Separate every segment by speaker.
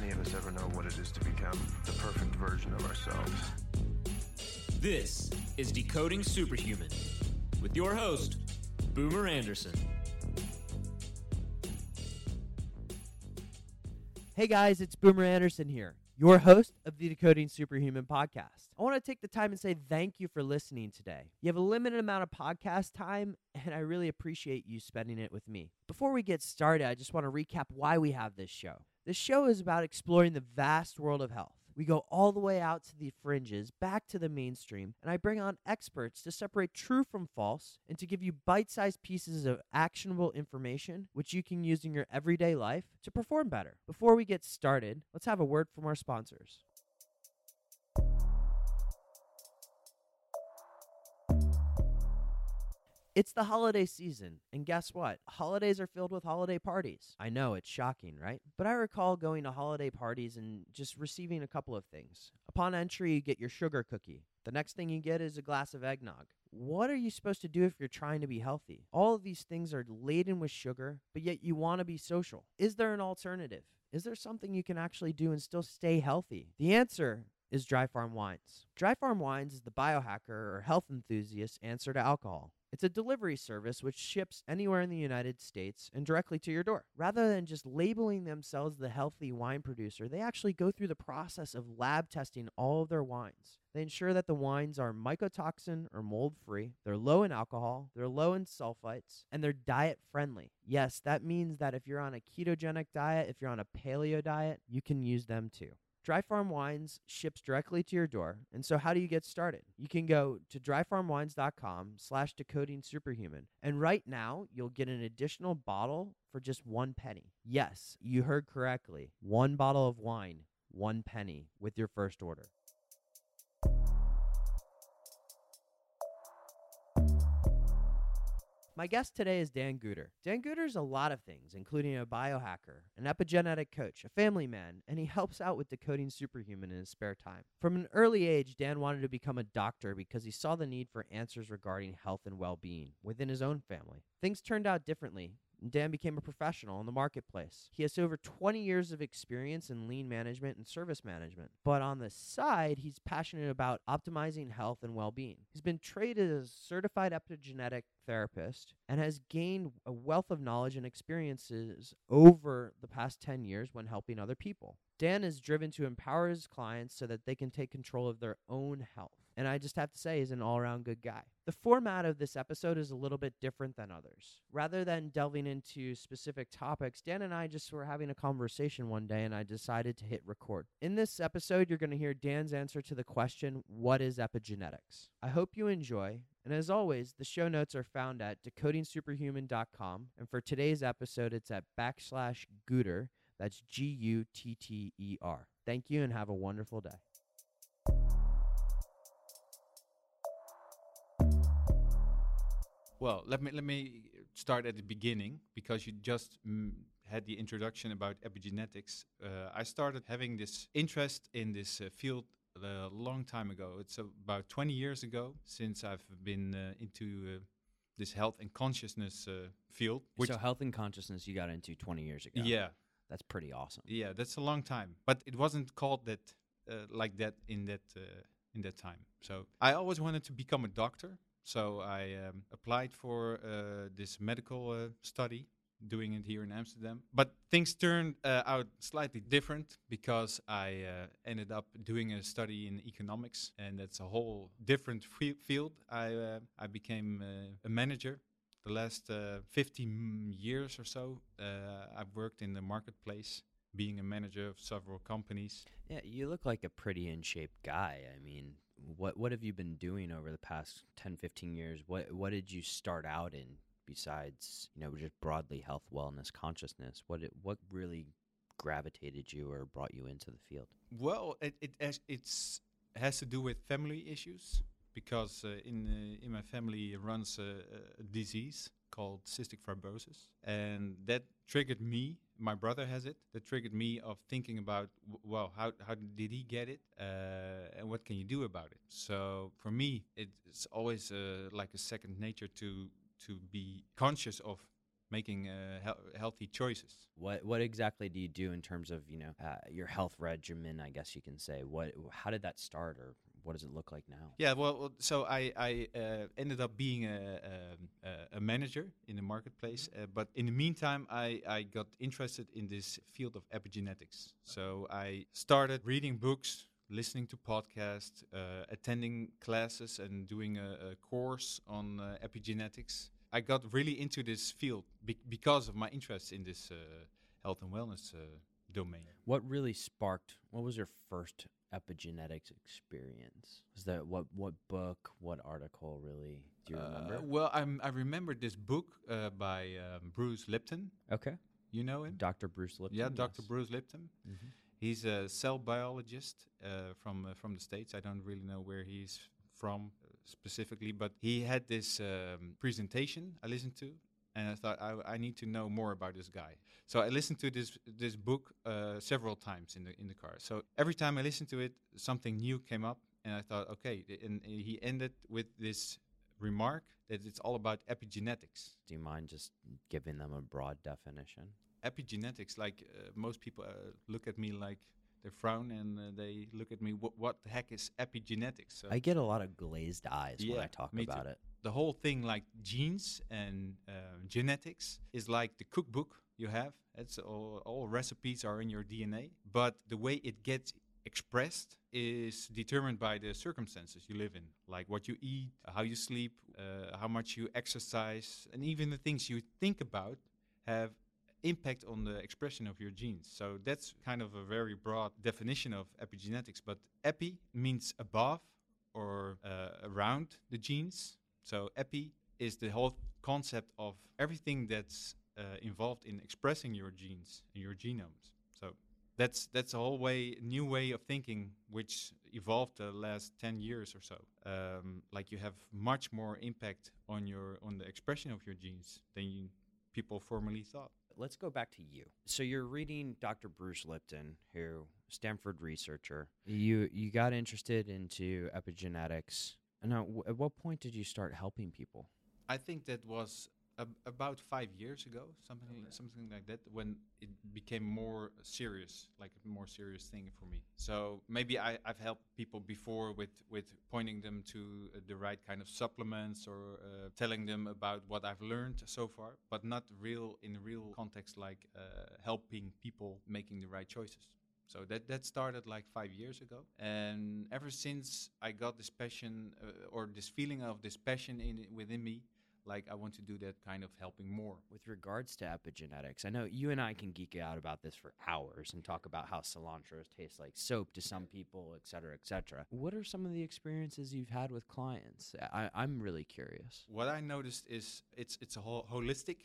Speaker 1: many of us ever know what it is to become the perfect version of ourselves.
Speaker 2: This is Decoding Superhuman with your host, Boomer Anderson.
Speaker 3: Hey guys, it's Boomer Anderson here, your host of the Decoding Superhuman podcast. I want to take the time and say thank you for listening today. You have a limited amount of podcast time, and I really appreciate you spending it with me. Before we get started, I just want to recap why we have this show. This show is about exploring the vast world of health. We go all the way out to the fringes, back to the mainstream, and I bring on experts to separate true from false and to give you bite sized pieces of actionable information which you can use in your everyday life to perform better. Before we get started, let's have a word from our sponsors. It's the holiday season, and guess what? Holidays are filled with holiday parties. I know it's shocking, right? But I recall going to holiday parties and just receiving a couple of things. Upon entry, you get your sugar cookie. The next thing you get is a glass of eggnog. What are you supposed to do if you're trying to be healthy? All of these things are laden with sugar, but yet you want to be social. Is there an alternative? Is there something you can actually do and still stay healthy? The answer is Dry Farm Wines. Dry Farm Wines is the biohacker or health enthusiast answer to alcohol. It's a delivery service which ships anywhere in the United States and directly to your door. Rather than just labeling themselves the healthy wine producer, they actually go through the process of lab testing all of their wines. They ensure that the wines are mycotoxin or mold free, they're low in alcohol, they're low in sulfites, and they're diet friendly. Yes, that means that if you're on a ketogenic diet, if you're on a paleo diet, you can use them too. Dry Farm Wines ships directly to your door. And so how do you get started? You can go to dryfarmwines.com slash decoding superhuman. And right now you'll get an additional bottle for just one penny. Yes, you heard correctly. One bottle of wine, one penny with your first order. My guest today is Dan Gutter. Dan Gutter is a lot of things, including a biohacker, an epigenetic coach, a family man, and he helps out with decoding superhuman in his spare time. From an early age, Dan wanted to become a doctor because he saw the need for answers regarding health and well being within his own family. Things turned out differently, Dan became a professional in the marketplace. He has over 20 years of experience in lean management and service management. But on the side, he's passionate about optimizing health and well being. He's been traded as a certified epigenetic therapist and has gained a wealth of knowledge and experiences over the past 10 years when helping other people. Dan is driven to empower his clients so that they can take control of their own health. And I just have to say, he's an all around good guy. The format of this episode is a little bit different than others. Rather than delving into specific topics, Dan and I just were having a conversation one day and I decided to hit record. In this episode, you're going to hear Dan's answer to the question, What is epigenetics? I hope you enjoy. And as always, the show notes are found at decodingsuperhuman.com. And for today's episode, it's at backslash Gutter. That's G U T T E R. Thank you and have a wonderful day.
Speaker 4: Well, let me let me start at the beginning because you just mm, had the introduction about epigenetics. Uh, I started having this interest in this uh, field a long time ago. It's about 20 years ago since I've been uh, into uh, this health and consciousness uh, field.
Speaker 3: so, health and consciousness you got into 20 years ago.
Speaker 4: Yeah,
Speaker 3: that's pretty awesome.
Speaker 4: Yeah, that's a long time, but it wasn't called that uh, like that in that in that time. So I always wanted to become a doctor. So I um, applied for uh, this medical uh, study, doing it here in Amsterdam. But things turned uh, out slightly different because I uh, ended up doing a study in economics, and that's a whole different field. I uh, I became uh, a manager. The last uh, 15 years or so, uh, I've worked in the marketplace being a manager of several companies.
Speaker 3: Yeah, you look like a pretty in shape guy. I mean, what what have you been doing over the past 10 15 years what what did you start out in besides you know just broadly health wellness consciousness what it, what really gravitated you or brought you into the field
Speaker 4: well it it has, it's has to do with family issues because uh, in uh, in my family runs a, a disease called cystic fibrosis and that triggered me my brother has it that triggered me of thinking about well how, how did he get it uh, and what can you do about it so for me it's always uh, like a second nature to to be conscious of making uh, hel- healthy choices.
Speaker 3: What what exactly do you do in terms of you know uh, your health regimen? I guess you can say. What how did that start, or what does it look like now?
Speaker 4: Yeah, well, so I I uh, ended up being a, um, a, a manager in the marketplace, uh, but in the meantime, I I got interested in this field of epigenetics. So I started reading books. Listening to podcasts, uh, attending classes, and doing a, a course on uh, epigenetics. I got really into this field be- because of my interest in this uh, health and wellness uh, domain.
Speaker 3: What really sparked? What was your first epigenetics experience? Was that what what book? What article? Really? Do you remember?
Speaker 4: Uh, well, I'm, I remember this book uh, by um, Bruce Lipton.
Speaker 3: okay,
Speaker 4: You know him?
Speaker 3: Dr. Bruce Lipton.
Speaker 4: yeah, Dr.
Speaker 3: yes.
Speaker 4: Bruce Lipton.
Speaker 3: Mhm.
Speaker 4: He's a cell biologist uh, from uh, from the states. I don't really know where he's from uh, specifically, but he had this um, presentation I listened to, and I thought I, I need to know more about this guy. So I listened to this this book uh, several times in the in the car. So every time I listened to it, something new came up, and I thought, okay. th- And he ended with this remark that it's all about epigenetics.
Speaker 3: Do you mind just giving them a broad definition?
Speaker 4: epigenetics like uh, most people uh, look at me like they frown and uh, they look at me what, what the heck is epigenetics so
Speaker 3: I get a lot of glazed eyes when I
Speaker 4: Yeah,
Speaker 3: talk
Speaker 4: me too.
Speaker 3: about it.
Speaker 4: The whole thing like genes and uh, genetics is like the cookbook you have it's all, all recipes are in your dna but the way it gets expressed is determined by the circumstances you live in like what you eat how you sleep uh, how much you exercise and even the things you think about have impact on the expression of your genes. So that's kind of a very broad definition of epigenetics. But epi means above or uh, around the genes. So epi is the whole concept of everything that's uh, involved in expressing your genes and your genomes. So that's that's a whole way new way of thinking which evolved the last 10 years or so um, like you have much more impact on your on the expression of your genes than you people formerly thought
Speaker 3: Let's go back to you. So you're reading Dr. Bruce Lipton, who Stanford researcher. You you got interested into epigenetics. Now, at what point did you start helping people?
Speaker 4: I think that was ab- about five years ago, something something like that, when it became more serious, like a more serious thing for me. So maybe I, I've helped people before with with pointing them to uh, the right kind of supplements or uh, telling them about what I've learned so far, but not real in real context, like uh, helping people making the right choices. So that that started like five years ago, and ever since I got this passion uh, or this feeling of this passion in within me, like I want to do that kind of helping more.
Speaker 3: With regards to epigenetics, I know you and I can geek out about this for hours and talk about how cilantro tastes like soap to some people, et cetera, et cetera. What are some of the experiences you've had with clients? I, I'm really curious.
Speaker 4: What I noticed is it's it's a whole holistic.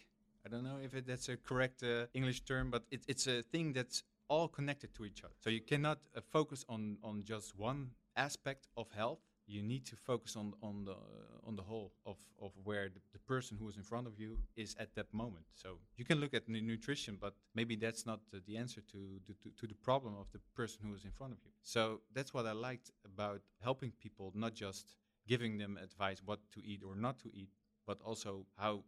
Speaker 4: I don't know if it, that's a correct uh, English term, but it, it's a thing that's all connected to each other. So you cannot uh, focus on on just one aspect of health. You need to focus on on the uh, on the whole of of where the, the person who is in front of you is at that moment. So you can look at nu- nutrition, but maybe that's not uh, the answer to, to to the problem of the person who is in front of you. So that's what I liked about helping people, not just giving them advice what to eat or not to eat, but also how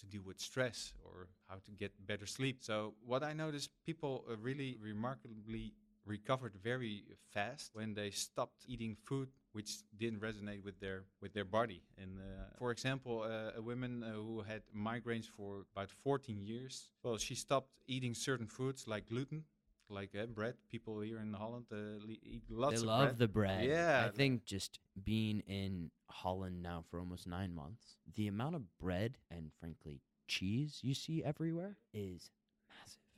Speaker 4: to deal with stress or how to get better sleep. So what I noticed, people uh, really remarkably recovered very fast when they stopped eating food which didn't resonate with their with their body. And uh, for example, uh, a woman uh, who had migraines for about 14 years, well, she stopped eating certain foods like gluten. Like uh, bread, people here in Holland uh, eat lots
Speaker 3: they
Speaker 4: of
Speaker 3: love
Speaker 4: bread.
Speaker 3: the bread.
Speaker 4: Yeah,
Speaker 3: I think just being in Holland now for almost nine months, the amount of bread and frankly cheese you see everywhere is.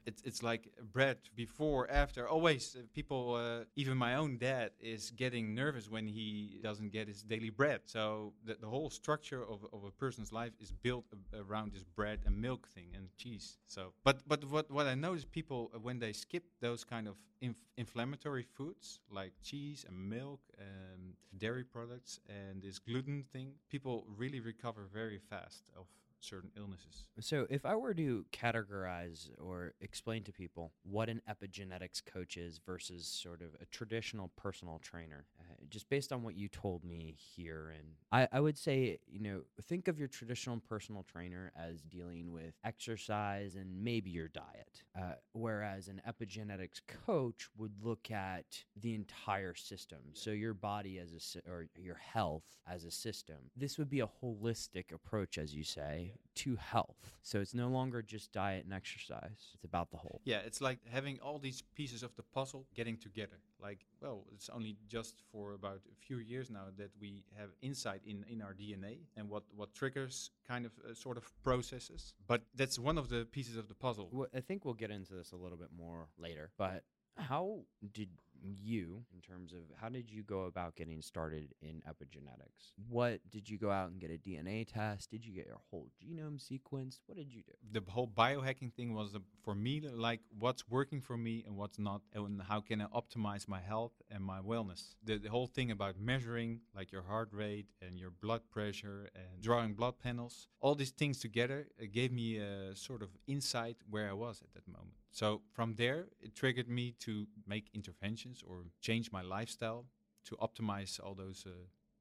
Speaker 4: It's it's like bread before after always. Uh, people uh, even my own dad is getting nervous when he doesn't get his daily bread. So the, the whole structure of, of a person's life is built around this bread and milk thing and cheese. So but but what what i notice people uh, when they skip those kind of inf- inflammatory foods like cheese and milk and dairy products and this gluten thing people really recover very fast of certain illnesses.
Speaker 3: So, if I were to categorize or explain to people what an epigenetics coach is versus sort of a traditional personal trainer, just based on what you told me here, and I, I would say, you know, think of your traditional personal trainer as dealing with exercise and maybe your diet, uh, whereas an epigenetics coach would look at the entire system. So your body as a sy- or your health as a system. This would be a holistic approach, as you say, to health. So it's no longer just diet and exercise. It's about the whole.
Speaker 4: Yeah, it's like having all these pieces of the puzzle getting together. Like, well, it's only just for about a few years now that we have insight in, in our DNA and what, what triggers kind of uh, sort of processes. But that's one of the pieces of the puzzle.
Speaker 3: Well, I think we'll get into this a little bit more later. But how did you, in terms of how did you go about getting started in epigenetics? What did you go out and get a DNA test? Did you get your whole genome sequenced? What did you do?
Speaker 4: the whole biohacking thing was uh, for me like what's working for me and what's not and how can i optimize my health and my wellness the, the whole thing about measuring like your heart rate and your blood pressure and drawing blood panels all these things together uh, gave me a sort of insight where i was at that so from there it triggered me to make interventions or change my lifestyle to optimize all those uh,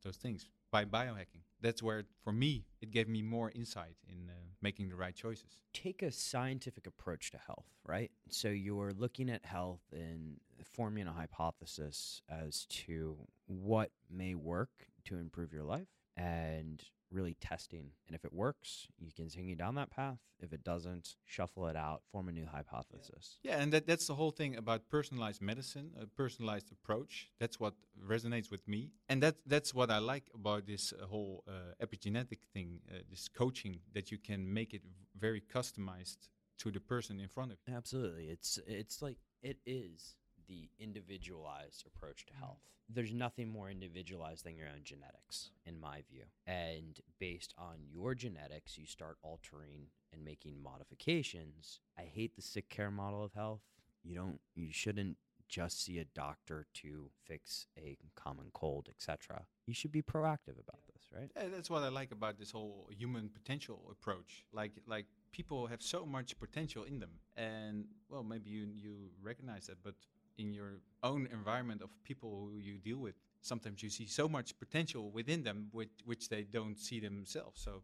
Speaker 4: those things by biohacking that's where for me it gave me more insight in uh, making the right choices
Speaker 3: Take a scientific approach to health, right? So you're looking at health and forming a hypothesis as to what may work to improve your life and really testing. And if it works, you can continue down that path. If it doesn't, shuffle it out, form a new hypothesis.
Speaker 4: Yeah, and that, that's the whole thing about personalized medicine, a personalized approach. That's what resonates with me, and that that's what I like about this uh, whole uh, epigenetic thing, uh, this coaching that you can make it very customized to the person in front of you.
Speaker 3: Absolutely. It's it's like it is the individualized approach to mm. health. There's nothing more individualized than your own genetics in my view. And based on your genetics, you start altering and making modifications. I hate the sick care model of health. You don't you shouldn't just see a doctor to fix a common cold, etc. You should be proactive about this, right?
Speaker 4: Yeah, that's what I like about this whole human potential approach. Like like people have so much potential in them, and well, maybe you you recognize that, but in your own environment of people who you deal with, sometimes you see so much potential within them, which which they don't see themselves. So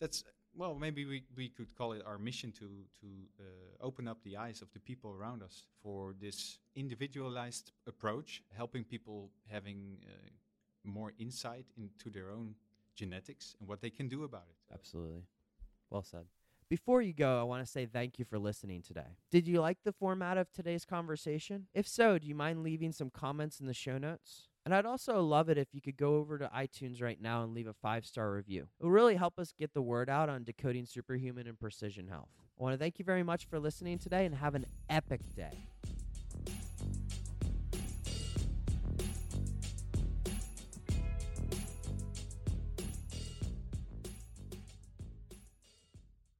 Speaker 4: that's well, maybe we, we could call it our mission to to uh, open up the eyes of the people around us for this individualized approach, helping people having uh, more insight into their own genetics and what they can do about it.
Speaker 3: Absolutely. Well said. Before you go, I want to say thank you for listening today. Did you like the format of today's conversation? If so, do you mind leaving some comments in the show notes? And I'd also love it if you could go over to iTunes right now and leave a five star review. It will really help us get the word out on decoding superhuman and precision health. I want to thank you very much for listening today and have an epic day.